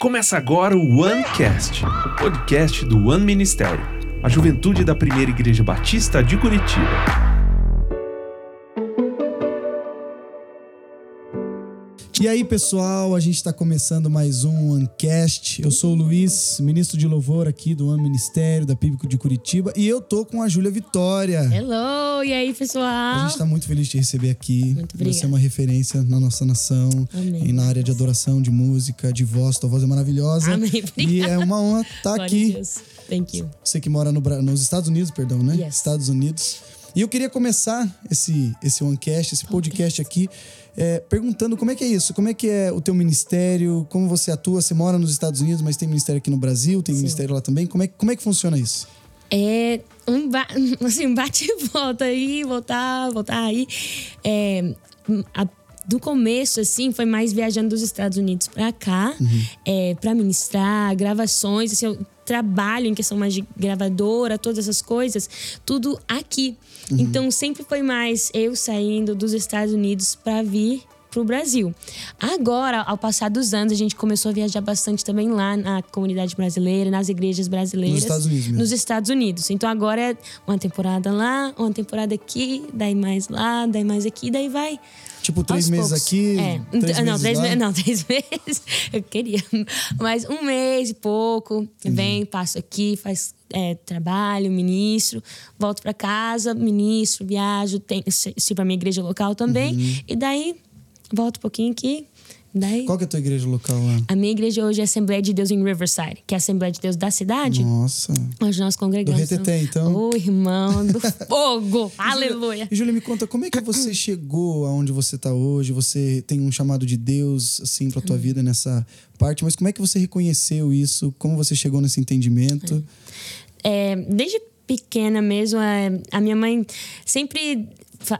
Começa agora o OneCast, o podcast do One Ministério, a juventude da primeira igreja batista de Curitiba. E aí, pessoal, a gente está começando mais um OneCast. Eu sou o Luiz, ministro de louvor aqui do One Ministério, da Píblico de Curitiba, e eu tô com a Júlia Vitória. Hello, e aí, pessoal? A gente está muito feliz de te receber aqui. Muito obrigada. Você é uma referência na nossa nação, Amém. e na área de adoração, de música, de voz. Tua voz é maravilhosa. Amém, E é uma honra estar a aqui. Deus. Thank you. Você que mora no nos Estados Unidos, perdão, né? Yes. Estados Unidos. E eu queria começar esse, esse OneCast, esse podcast aqui, é, perguntando como é que é isso? Como é que é o teu ministério? Como você atua? Você mora nos Estados Unidos, mas tem ministério aqui no Brasil, tem ministério lá também. Como é, como é que funciona isso? É um, ba assim, bate e volta aí, voltar, voltar aí. É, a- do começo, assim, foi mais viajando dos Estados Unidos pra cá, é, para ministrar, gravações, assim, eu trabalho em questão mais de gravadora, todas essas coisas, tudo aqui. Então sempre foi mais eu saindo dos Estados Unidos para vir pro Brasil. Agora, ao passar dos anos, a gente começou a viajar bastante também lá na comunidade brasileira, nas igrejas brasileiras. Nos Estados Unidos mesmo. Nos Estados Unidos. Então agora é uma temporada lá, uma temporada aqui, daí mais lá, daí mais aqui, daí vai. Tipo, três meses poucos. aqui, É. três não, meses três meses. Não, três meses. Eu queria. Mas um mês e pouco. Vem, passo aqui, faz é, trabalho, ministro, volto pra casa, ministro, viajo, tem, sirvo a minha igreja local também. Uhum. E daí, volto um pouquinho aqui. Daí. Qual que é a tua igreja local lá? A minha igreja hoje é a Assembleia de Deus em Riverside, que é a Assembleia de Deus da cidade. Nossa. Onde nós congregamos. Do Reteté, então. Ô, irmão do fogo! Aleluia! E Júlia, me conta, como é que você chegou aonde você está hoje? Você tem um chamado de Deus, assim, pra tua vida nessa parte, mas como é que você reconheceu isso? Como você chegou nesse entendimento? É, desde pequena mesmo, é, a minha mãe sempre.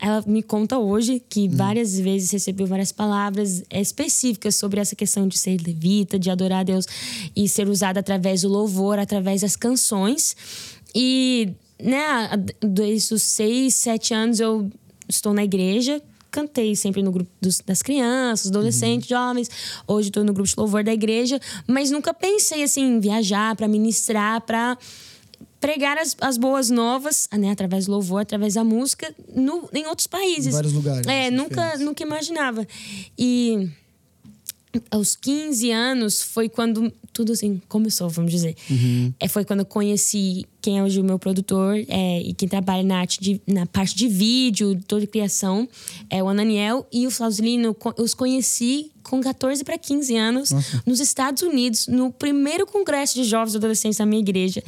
Ela me conta hoje que várias vezes recebeu várias palavras específicas sobre essa questão de ser levita, de adorar a Deus e ser usada através do louvor, através das canções. E, né, desde os seis, sete anos eu estou na igreja. Cantei sempre no grupo dos- das crianças, adolescentes, jovens. Hoje estou no grupo de louvor da igreja, mas nunca pensei assim em viajar para ministrar, para pregar as, as boas novas, né, através do louvor, através da música, no, em outros países. Em vários lugares É, nunca, diferentes. nunca imaginava. E aos 15 anos foi quando tudo assim começou, vamos dizer. É, foi quando eu conheci quem é hoje o meu produtor é, e quem trabalha na arte de, na parte de vídeo, toda criação, é o Ananiel e o Flauzilino. Eu os conheci com 14 para 15 anos nos Estados Unidos, no primeiro congresso de jovens e adolescentes da minha igreja,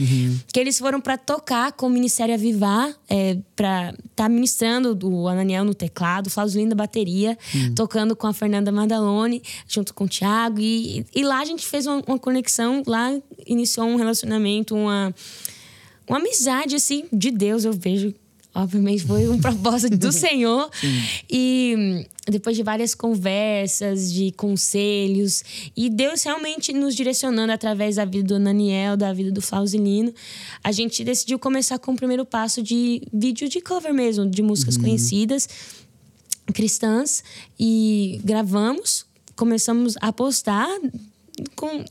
que eles foram para tocar com o Ministério Avivar, é, para estar tá ministrando o Ananiel no teclado, o Flauzilino na bateria, tocando com a Fernanda Madalone, junto com o Thiago. E, e lá a gente fez uma, uma conexão, lá iniciou um relacionamento, uma, uma amizade, assim, de Deus, eu vejo. Obviamente foi um propósito do Senhor. E hum, depois de várias conversas, de conselhos, e Deus realmente nos direcionando através da vida do Ananiel, da vida do Flauzilino, a gente decidiu começar com o primeiro passo de vídeo de cover mesmo, de músicas conhecidas cristãs e gravamos, começamos a postar com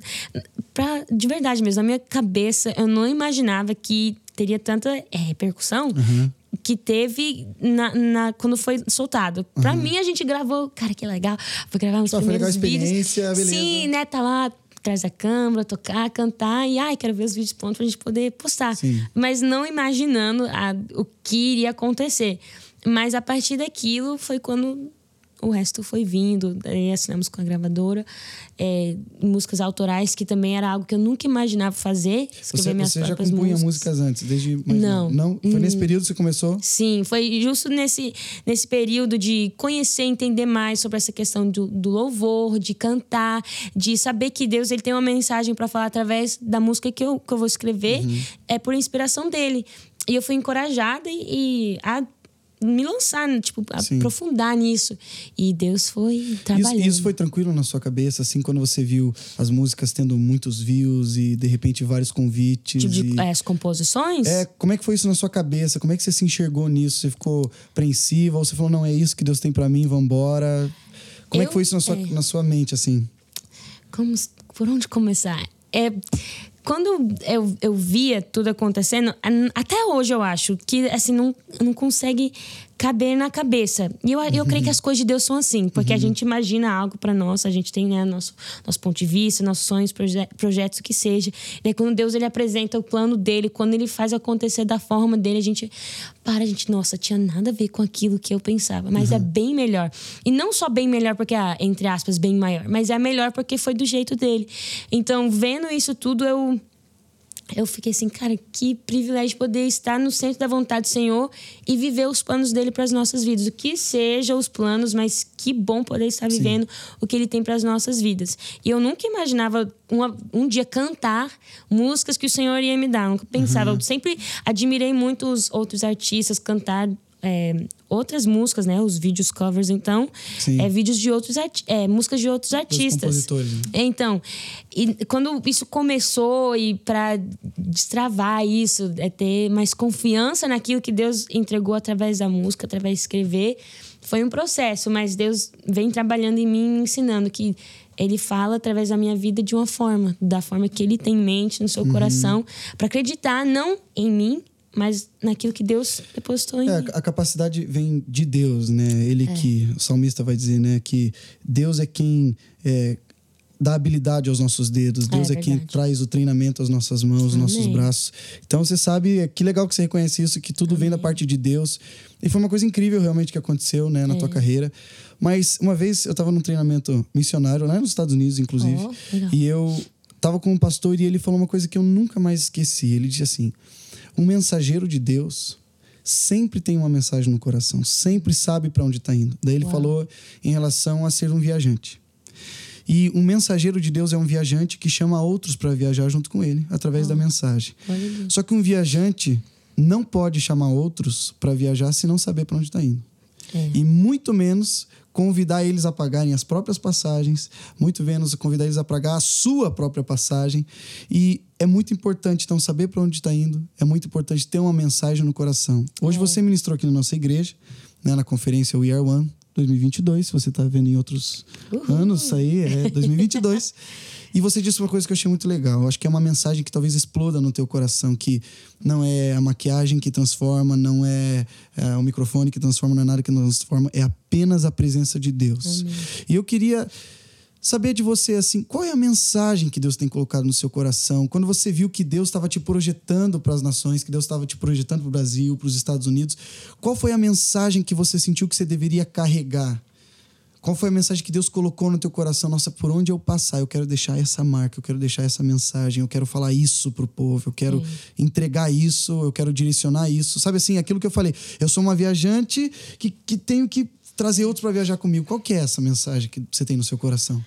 pra, de verdade mesmo, na minha cabeça eu não imaginava que teria tanta é, repercussão que teve na, na- quando foi soltado. Pra mim a gente gravou, cara, que legal. Foi gravar uns Só foi legal a primeiros vídeos. beleza. Sim, né, tá lá atrás da câmera, tocar, cantar e ai, quero ver os vídeos prontos pra gente poder postar. Sim. Mas não imaginando a- o que iria acontecer. Mas a partir daquilo foi quando o resto foi vindo. Daí assinamos com a gravadora. é, músicas autorais, que também era algo que eu nunca imaginava fazer. Escrever Você, minhas você já próprias compunha músicas. músicas antes, desde Não. Não? Foi nesse período que você começou? Sim, foi justo nesse, nesse período de conhecer, entender mais sobre essa questão do, do louvor, de cantar, de saber que Deus ele tem uma mensagem para falar através da música que eu, que eu vou escrever, é por inspiração dele. E eu fui encorajada e, e a me lançar, né? tipo, Sim. aprofundar nisso. E Deus foi Isso, trabalhando. isso foi tranquilo na sua cabeça, assim, quando você viu as músicas tendo muitos views e de repente vários convites? Tipo de, e... é, as composições? É, como é que foi isso na sua cabeça? Como é que você se enxergou nisso? Você ficou apreensiva ou você falou, não, é isso que Deus tem pra mim, vambora? Como é Eu- que foi isso na sua, é. na sua mente, assim? como, por onde começar? É, quando eu, eu via tudo acontecendo, até hoje eu acho que assim não, não consegue caber na cabeça. E eu, eu creio que as coisas de Deus são assim, porque uhum. a gente imagina algo para nós, a gente tem né, nosso, nosso ponto de vista, nossos sonhos, proje projetos, o que seja. E aí, quando Deus ele apresenta o plano dele, quando ele faz acontecer da forma dele, a gente para, a gente, nossa, tinha nada a ver com aquilo que eu pensava, mas é uhum. é bem melhor. E não só bem melhor porque, ah, entre aspas, bem maior, mas é melhor porque foi do jeito dele. Então, vendo isso tudo, eu eu fiquei assim, cara, que privilégio poder estar no centro da vontade do Senhor e viver os planos dele para as nossas vidas. O que seja os planos, mas que bom poder estar vivendo Sim. o que ele tem para as nossas vidas. E eu nunca imaginava uma, um dia cantar músicas que o Senhor ia me dar. Eu nunca pensava. Uhum. Eu sempre admirei muito os outros artistas cantar é, outras músicas, né? Os vídeos covers, então, Sim. é vídeos de outros é, músicas de outros artistas. Né? Então, e quando isso começou e para destravar isso, é ter mais confiança naquilo que Deus entregou através da música, através de escrever, foi um processo, mas Deus vem trabalhando em mim, me ensinando que ele fala através da minha vida de uma forma, da forma que ele tem em mente, no seu uhum. coração, para acreditar não em mim, mas naquilo que Deus depositou em é. A capacidade vem de Deus, né? Ele é. que, o salmista vai dizer, né? Que Deus é quem é, dá habilidade aos nossos dedos. É, Deus é, é quem traz o treinamento às nossas mãos, aos nossos braços. Então você sabe, que legal que você reconhece isso, que tudo Amém. vem da parte de Deus. E foi uma coisa incrível realmente que aconteceu, né? Na tua é. carreira. Mas uma vez eu estava num treinamento missionário, lá nos Estados Unidos, inclusive. Oh, e eu tava com um pastor e ele falou uma coisa que eu nunca mais esqueci. Ele disse assim um mensageiro de Deus sempre tem uma mensagem no coração, sempre sabe para onde está indo. Daí ele Uau. falou em relação a ser um viajante. E um mensageiro de Deus é um viajante que chama outros para viajar junto com ele, através Uau. da mensagem. Só que um viajante não pode chamar outros para viajar se não saber para onde está indo. É. E muito menos convidar eles a pagarem as próprias passagens, muito menos convidar eles a pagar a sua própria passagem. E é muito importante, então, saber para onde está indo, é muito importante ter uma mensagem no coração. Hoje é. você ministrou aqui na nossa igreja, né, na conferência We Are One 2022, se você está vendo em outros Uhul. anos, isso aí é 2022. E você disse uma coisa que eu achei muito legal. Eu acho que é uma mensagem que talvez exploda no teu coração, que não é a maquiagem que transforma, não é, é o microfone que transforma, não é nada que transforma, é apenas a presença de Deus. Amém. E eu queria saber de você assim, qual é a mensagem que Deus tem colocado no seu coração? Quando você viu que Deus estava te projetando para as nações, que Deus estava te projetando para o Brasil, para os Estados Unidos, qual foi a mensagem que você sentiu que você deveria carregar? Qual foi a mensagem que Deus colocou no teu coração? Nossa, por onde eu passar, eu quero deixar essa marca, eu quero deixar essa mensagem, eu quero falar isso pro povo, eu quero Sim. entregar isso, eu quero direcionar isso. Sabe assim, aquilo que eu falei, eu sou uma viajante que, que tenho que trazer outros para viajar comigo. Qual que é essa mensagem que você tem no seu coração?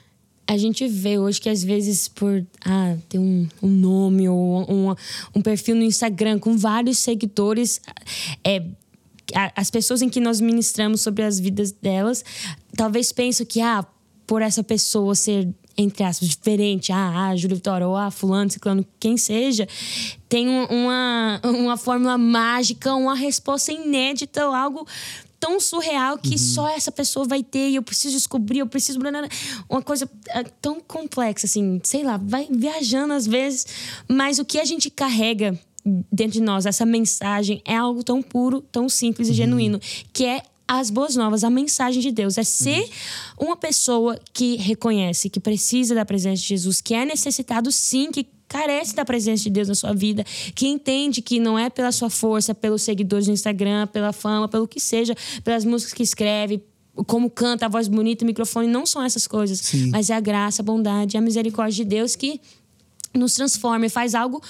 a gente vê hoje que às vezes por ah, ter um, um nome ou um, um, perfil no Instagram com vários seguidores, é, as pessoas em que nós ministramos sobre as vidas delas, talvez pensem que, ah, por essa pessoa ser entre aspas, diferente, ah, ah Júlio Vitória, ou ah, fulano, ciclano, quem seja, tem uma, uma fórmula mágica, uma resposta inédita, ou algo tão surreal que uhum. só essa pessoa vai ter e eu preciso descobrir, eu preciso. Uma coisa é, tão complexa, assim, sei lá, vai viajando às vezes, mas o que a gente carrega dentro de nós, essa mensagem é algo tão puro, tão simples e uhum. genuíno, que é as boas novas, a mensagem de Deus. É ser uhum. uma pessoa que reconhece que precisa da presença de Jesus, que é necessitado sim, que carece da presença de Deus na sua vida, que entende que não é pela sua força, pelos seguidores no Instagram, pela fama, pelo que seja, pelas músicas que escreve, como canta, a voz bonita, o microfone, não são essas coisas, Sim. mas é a graça, a bondade, a misericórdia de Deus que nos transforma e faz algo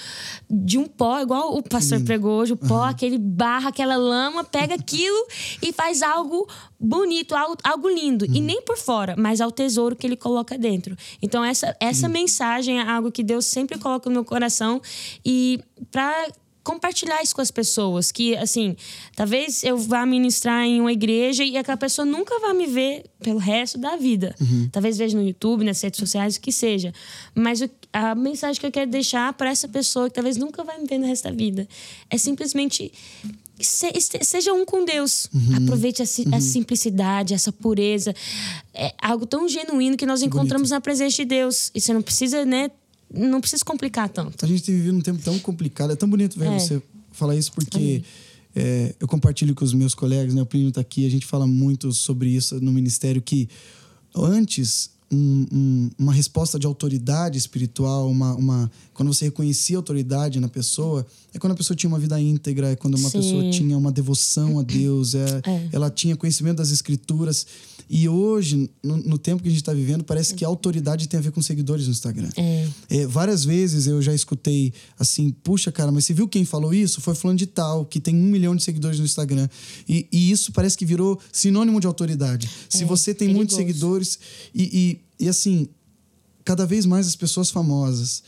de um pó, igual o pastor Lindo. pregou hoje, o pó, uhum. aquele barra, aquela lama, pega aquilo e faz algo bonito, algo, algo lindo. Uhum. E nem por fora, mas ao tesouro que ele coloca dentro. Então, essa, essa uhum. mensagem é algo que Deus sempre coloca no meu coração e para compartilhar isso com as pessoas. Que, assim, talvez eu vá ministrar em uma igreja e aquela pessoa nunca vai me ver pelo resto da vida. Uhum. Talvez veja no YouTube, nas redes sociais, o que seja. Mas o, a mensagem que eu quero deixar para essa pessoa que talvez nunca vai me ver no resto da vida é simplesmente se- seja um com Deus. Uhum. Aproveite a, a simplicidade, essa pureza. É algo tão genuíno que nós encontramos na presença de Deus. E você não precisa, né? Não precisa complicar tanto. A gente tem vivido um tempo tão complicado. É tão bonito ver É. você falar isso, porque é, eu compartilho com os meus colegas, né? O Plínio tá aqui, a gente fala muito sobre isso no ministério, que antes um- um- uma resposta de autoridade espiritual, uma, uma- quando você reconhecia a autoridade na pessoa, é quando a pessoa tinha uma vida íntegra, é quando uma Sim. pessoa tinha uma devoção a Deus, é, É. ela tinha conhecimento das escrituras. E hoje, no, no tempo que a gente está vivendo, parece que a autoridade tem a ver com seguidores no Instagram. É. É, várias vezes eu já escutei assim, puxa, cara, mas você viu quem falou isso? Foi fulano de tal, que tem um milhão de seguidores no Instagram. E, e isso parece que virou sinônimo de autoridade. Se É, você tem muitos seguidores e, e, e, assim, cada vez mais as pessoas famosas,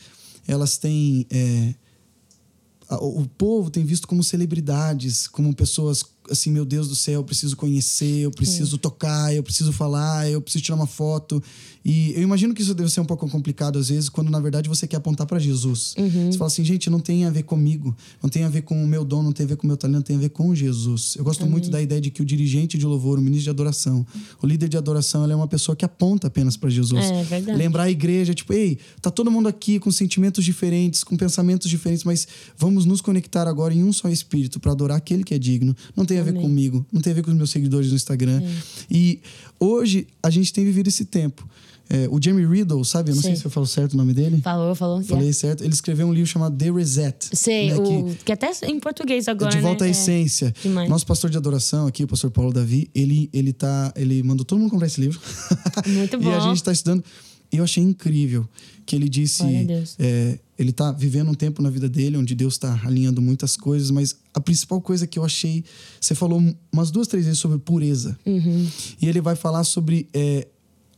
elas têm... é, o povo tem visto como celebridades, como pessoas assim, meu Deus do céu, eu preciso conhecer, eu preciso tocar, eu preciso falar, eu preciso tirar uma foto. E eu imagino que isso deve ser um pouco complicado às vezes, quando na verdade você quer apontar para Jesus. Você fala assim, gente, não tem a ver comigo, não tem a ver com o meu dom, não tem a ver com o meu talento, tem a ver com Jesus. Eu gosto muito da ideia de que o dirigente de louvor, o ministro de adoração, o líder de adoração, ele é uma pessoa que aponta apenas para Jesus. É, verdade. Lembrar a igreja, tipo, ei, tá todo mundo aqui com sentimentos diferentes, com pensamentos diferentes, mas vamos nos conectar agora em um só espírito para adorar aquele que é digno. Não tem a ver Amém. comigo, não tem a ver com os meus seguidores no Instagram. E hoje a gente tem vivido esse tempo. É, o Jamie Riddle, sabe? Eu não sei Sei. se eu falo certo o nome dele. Falou, falou. Falei yeah. certo. Ele escreveu um livro chamado The Reset. Sei, né, o, que- que até em português agora, de volta né? à É. essência. demais. Nosso pastor de adoração aqui, o pastor Paulo Davi, ele, ele tá. Ele mandou todo mundo comprar esse livro. Muito e bom. a gente tá estudando. E eu achei incrível que ele disse. É, ele tá vivendo um tempo na vida dele onde Deus está alinhando muitas coisas, mas a principal coisa que eu achei. Você falou umas duas, três vezes sobre pureza. Uhum. E ele vai falar sobre. é,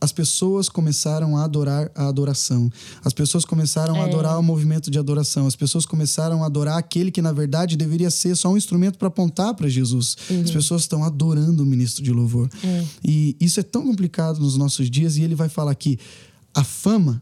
as pessoas começaram a adorar a adoração. As pessoas começaram a É. adorar o movimento de adoração. As pessoas começaram a adorar aquele que, na verdade, deveria ser só um instrumento para apontar para Jesus. As pessoas estão adorando o ministro de louvor. E isso é tão complicado nos nossos dias. E ele vai falar que a fama,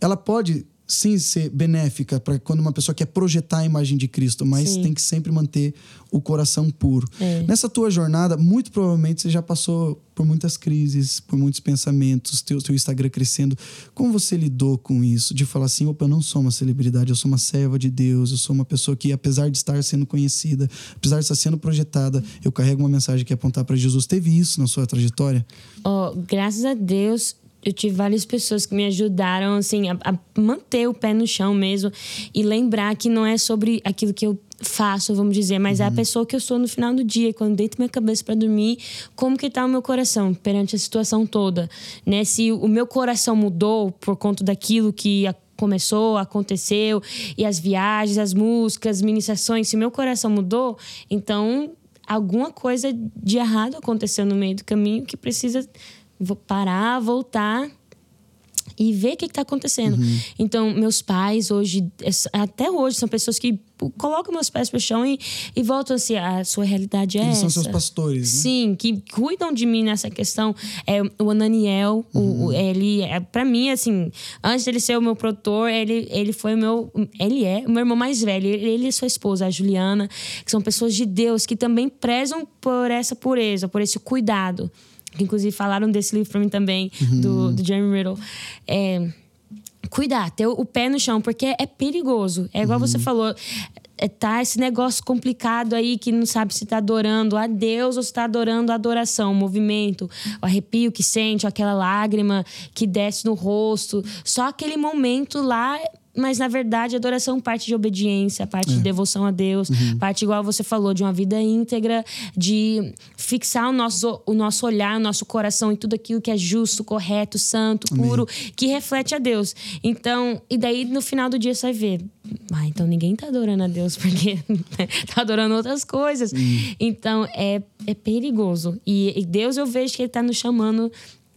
ela pode sim ser benéfica para quando uma pessoa quer projetar a imagem de Cristo, mas Sim. tem que sempre manter o coração puro. É. Nessa tua jornada, muito provavelmente você já passou por muitas crises, por muitos pensamentos, teu, teu Instagram crescendo. Como você lidou com isso? De falar assim, opa, eu não sou uma celebridade, eu sou uma serva de Deus, eu sou uma pessoa que, apesar de estar sendo conhecida, apesar de estar sendo projetada, eu carrego uma mensagem que é apontar para Jesus. Teve isso na sua trajetória? Ó, graças a Deus, eu tive várias pessoas que me ajudaram, assim, a, a manter o pé no chão mesmo e lembrar que não é sobre aquilo que eu faço, vamos dizer, mas é a pessoa que eu sou no final do dia, quando deito minha cabeça para dormir, como que tá o meu coração perante a situação toda, né? Se o meu coração mudou por conta daquilo que a- começou, aconteceu, e as viagens, as músicas, as ministrações, se meu coração mudou, então alguma coisa de errado aconteceu no meio do caminho que precisa vo- parar, voltar e ver o que está acontecendo. Uhum. Então, meus pais hoje, até hoje, são pessoas que colocam meus pés pro chão e, e voltam assim, a sua realidade é Eles essa. são seus pastores, né? Sim, que cuidam de mim nessa questão. É, o Ananiel, Uhum. o, ele, é, para mim, assim, antes dele ser o meu produtor, ele, ele foi o meu. Ele é o meu irmão mais velho. Ele ele e sua esposa, a Juliana, que são pessoas de Deus que também prezam por essa pureza, por esse cuidado. Que inclusive falaram desse livro pra mim também, do, do Jeremy Riddle. É, cuidar, ter o pé no chão, porque é perigoso. É igual você falou. É, tá esse negócio complicado aí que não sabe se tá adorando a Deus ou se tá adorando a adoração, o movimento, o arrepio que sente, aquela lágrima que desce no rosto. Só aquele momento lá, mas na verdade adoração parte de obediência, parte de devoção a Deus, parte igual você falou, de uma vida íntegra, de fixar o nosso, o nosso olhar, o nosso coração em tudo aquilo que é justo, correto, santo, puro, que reflete a Deus. Então, e daí no final do dia você vai ver, ah, então ninguém tá adorando a Deus porque tá adorando outras coisas. Então é, é perigoso. E, e Deus eu vejo que ele tá nos chamando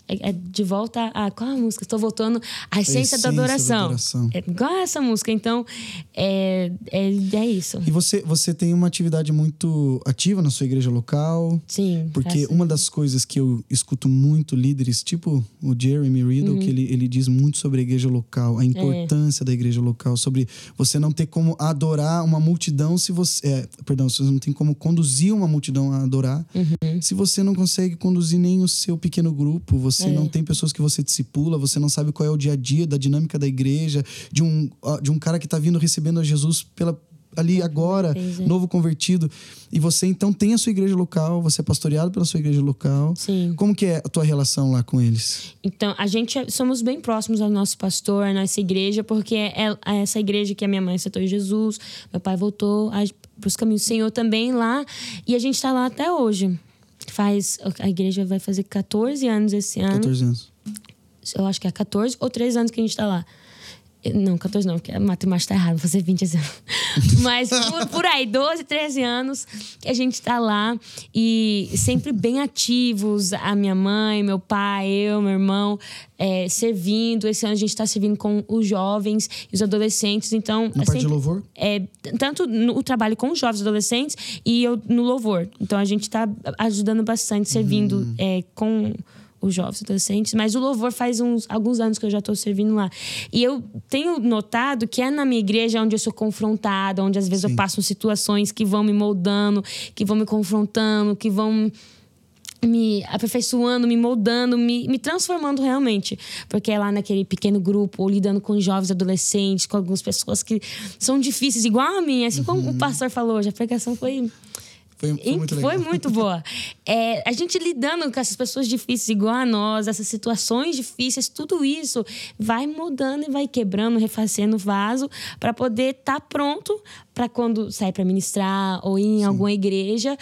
É, é de volta a. Qual a música? Estou voltando à essência, essência da adoração. da adoração. É igual essa música. Então, é, é, é isso. E você, você tem uma atividade muito ativa na sua igreja local. Sim. Porque graças uma das coisas que eu escuto muito líderes, tipo o Jeremy Riddle, Uhum. que ele, ele diz muito sobre a igreja local, a importância da igreja local, sobre você não ter como adorar uma multidão se você. é, perdão, você não tem como conduzir uma multidão a adorar Uhum. se você não consegue conduzir nem o seu pequeno grupo, você É. não tem pessoas que você discipula, você não sabe qual é o dia a dia da dinâmica da igreja, de um, de um cara que tá vindo recebendo a Jesus pela ali agora, vez, é. novo convertido, e você então tem a sua igreja local, você é pastoreado pela sua igreja local. Sim. Como que é a tua relação lá com eles? Então, a gente é- somos bem próximos ao nosso pastor, à nossa igreja, porque é é essa igreja que a minha mãe aceitou em Jesus, meu pai voltou para os caminhos do Senhor também lá, e a gente está lá até hoje. Faz, a igreja vai fazer 14 anos esse ano. 14 anos. Eu acho que é 14 ou 13 anos que a gente tá lá. Não, 14 não, porque a matemática tá errada, vou fazer 20 esse ano. Mas por, por aí, 12, 13 anos que a gente tá lá e sempre bem ativos. A minha mãe, meu pai, eu, meu irmão, é, servindo. Esse ano a gente tá servindo com os jovens e os adolescentes. Então, Na é parte de louvor? é, tanto no o trabalho com os jovens e adolescentes e eu no louvor. Então a gente está ajudando bastante, servindo Uhum. é, com os jovens adolescentes. Mas o louvor faz uns, alguns anos que eu já estou servindo lá. E eu tenho notado que é na minha igreja onde eu sou confrontada, onde às vezes eu passo situações que vão me moldando, que vão me confrontando, que vão me aperfeiçoando, me moldando, me, me transformando realmente. Porque é lá naquele pequeno grupo, ou lidando com jovens adolescentes, com algumas pessoas que são difíceis, igual a mim. Assim como o pastor falou a pregação foi Foi, foi muito legal. foi muito boa. É, a gente lidando com essas pessoas difíceis igual a nós, essas situações difíceis, tudo isso vai mudando e vai quebrando, refazendo o vaso para poder estar pronto para quando sair para ministrar ou ir em alguma igreja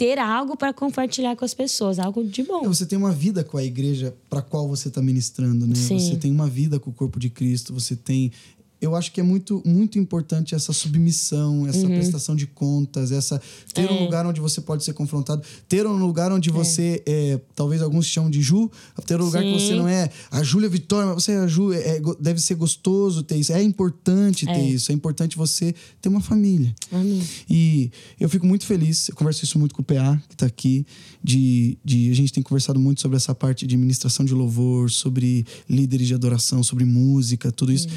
ter algo para compartilhar com as pessoas, algo de bom. É, Você tem uma vida com a igreja para qual você está ministrando, né? Sim. Você tem uma vida com o corpo de Cristo, você tem. Eu acho que é muito, muito importante essa submissão, essa Uhum. prestação de contas, essa ter É. um lugar onde você pode ser confrontado, ter um lugar onde você é, talvez alguns chamam de Ju, ter um lugar que Sim. você não é a Júlia Vitória, mas você é a Ju, é, é deve ser gostoso ter isso, é importante ter É. isso, é importante você ter uma família. Amém. E eu fico muito feliz, eu converso isso muito com o PA, que tá aqui, de, de a gente tem conversado muito sobre essa parte de ministração de louvor, sobre líderes de adoração, sobre música, tudo isso.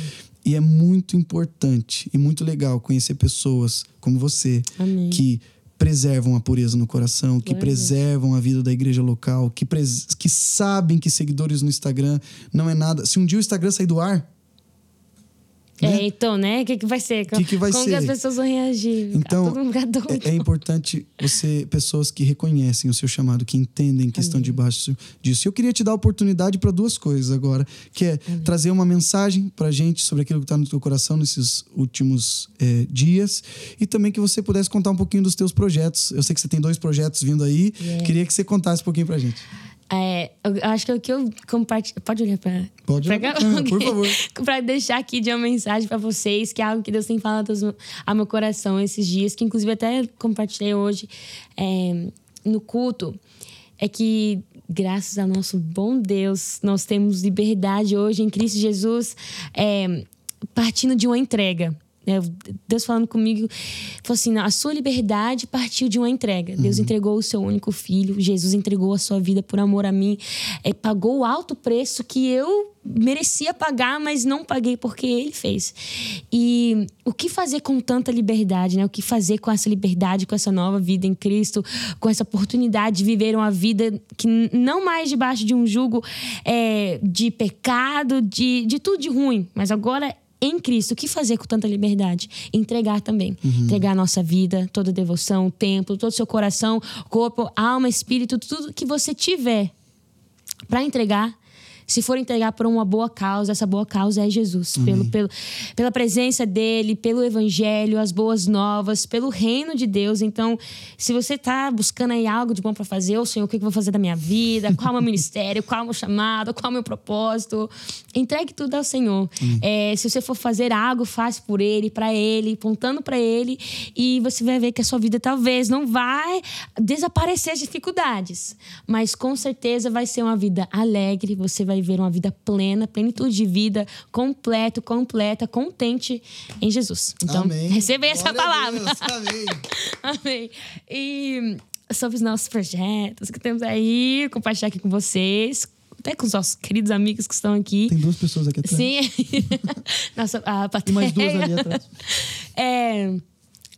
E é muito importante e muito legal conhecer pessoas como você Amém. que preservam a pureza no coração, que Glória preservam a vida da igreja local, que, pres- que sabem que seguidores no Instagram não é nada. Se um dia o Instagram sair do ar? É, então, né? O que, que vai ser? Que que vai Como que ser? as pessoas vão reagir? Então. É, é importante você, pessoas que reconhecem o seu chamado, que entendem que estão debaixo disso. Eu queria te dar oportunidade para duas coisas agora, que é trazer uma mensagem para gente sobre aquilo que está no teu coração nesses últimos é, dias e também que você pudesse contar um pouquinho dos teus projetos. Eu sei que você tem dois projetos vindo aí. Yeah. Queria que você contasse um pouquinho para gente. É, eu acho que o que eu compartilho. Pode olhar pra. Pode olhar pra câmera, por favor. pra deixar aqui de uma mensagem pra vocês, que é algo que Deus tem falado ao meu coração esses dias, que inclusive até compartilhei hoje é, no culto. É que, graças ao nosso bom Deus, nós temos liberdade hoje em Cristo Jesus, é, partindo de uma entrega. Né? Deus falando comigo, falou assim: a sua liberdade partiu de uma entrega. Deus entregou o seu único filho, Jesus entregou a sua vida por amor a mim, é, pagou o alto preço que eu merecia pagar, mas não paguei porque ele fez. E o que fazer com tanta liberdade, né? O que fazer com essa liberdade, com essa nova vida em Cristo, com essa oportunidade de viver uma vida que não mais debaixo de um jugo é, de pecado, de, de tudo de ruim, mas agora em Cristo, o que fazer com tanta liberdade? Entregar também. Entregar a nossa vida, toda a devoção, o templo, todo o seu coração, corpo, alma, espírito, tudo que você tiver para entregar, se for entregar por uma boa causa, essa boa causa é Jesus. Pelo, pelo, pela presença dele, pelo evangelho, as boas novas, pelo reino de Deus. Então, se você está buscando aí algo de bom para fazer, o Senhor, o que eu vou fazer da minha vida, qual é o meu ministério, qual é o meu chamado, qual é o meu propósito, entregue tudo ao Senhor. É, se você for fazer algo, faz por Ele, para Ele, apontando para Ele, e você vai ver que a sua vida talvez não vai desaparecer as dificuldades, mas com certeza vai ser uma vida alegre, você vai viver uma vida plena, plenitude de vida, completo, completa, contente em Jesus. Então, Amém. receba essa Glória palavra. Deus. Amém. Amém. E sobre os nossos projetos que temos aí, compartilhar aqui com vocês, até com os nossos queridos amigos que estão aqui. Tem duas pessoas aqui atrás. Sim. Nossa, a E mais duas ali atrás. É,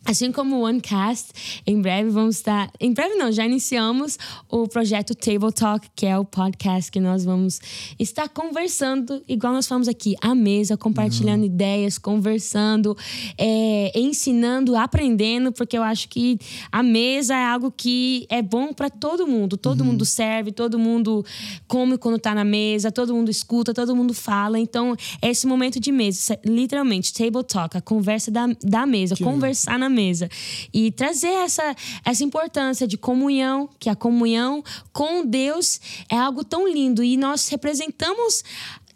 assim como o OneCast, em breve vamos estar. Em breve não, já iniciamos o projeto Table Talk, que é o podcast que nós vamos estar conversando, igual nós falamos aqui, à mesa, compartilhando ideias, conversando, é, ensinando, aprendendo, porque eu acho que a mesa é algo que é bom para todo mundo. Todo mundo serve, todo mundo come quando tá na mesa, todo mundo escuta, todo mundo fala. Então, é esse momento de mesa, é literalmente, table talk, a conversa da, da mesa, conversar na mesa. E trazer essa, essa importância de comunhão, que a comunhão com Deus é algo tão lindo. E nós representamos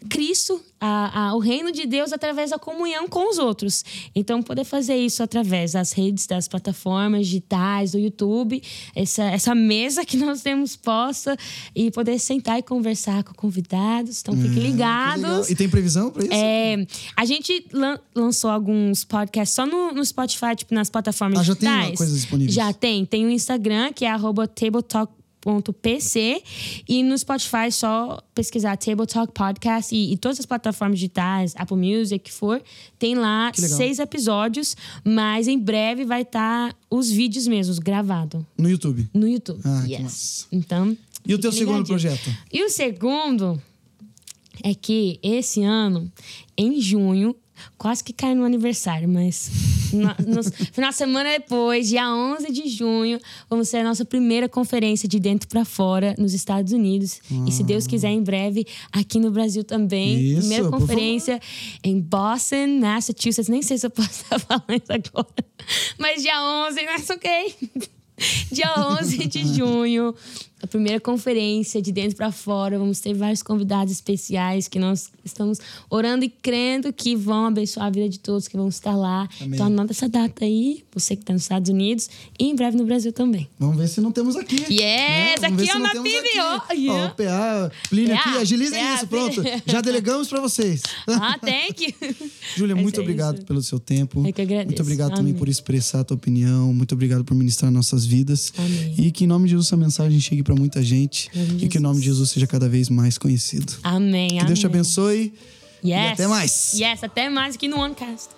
Cristo, a, a- o reino de Deus, através da comunhão com os outros. Então, poder fazer isso através das redes, das plataformas digitais, do YouTube, essa, essa mesa que nós temos posta e poder sentar e conversar com convidados. Então, fiquem Que legal. ligados. E tem previsão pra isso? É, a gente lan- lançou alguns podcasts só no, no Spotify, tipo, nas plataformas Ah, já tem uma digitais. coisa disponível. Já tem. Tem o Instagram, que é arroba tabletalk.pc e no Spotify é só pesquisar Table Talk Podcast e, e todas as plataformas digitais, Apple Music, que for, tem lá seis episódios, mas em breve vai estar os vídeos mesmos gravados No YouTube. no YouTube. Ah, yes. Então. E o teu segundo projeto? E o segundo é que esse ano, em junho, quase que cai no aniversário, mas no, no final de semana depois, dia 11 de junho, vamos ter a nossa primeira conferência de dentro para fora nos Estados Unidos. E se Deus quiser, em breve, aqui no Brasil também. Isso, primeira conferência em Boston, Massachusetts. Nem sei se eu posso estar falando isso agora. Mas dia 11, mas ok. Dia 11 de junho, a primeira conferência de dentro para fora. Vamos ter vários convidados especiais que nós estamos orando e crendo que vão abençoar a vida de todos que vão estar lá. Amém. Então anota essa data aí, você que está nos Estados Unidos e em breve no Brasil também. Vamos ver se não temos aqui. Yes, ver aqui, se ó, não na temos PIB, aqui. ó. O PA, Plínio aqui, agilizem yeah, isso, pronto. Já delegamos pra vocês. Ah, thank you. Júlia, muito é obrigado isso. pelo seu tempo. Eu que agradeço. Muito obrigado também Amém. por expressar a tua opinião. Muito obrigado por ministrar nossas vidas. Amém. E que em nome de Jesus essa mensagem chegue pra muita gente. E que o nome de Jesus seja cada vez mais conhecido. Amém. Que Deus te abençoe. Yes. até mais. Yes, até mais aqui no OneCast.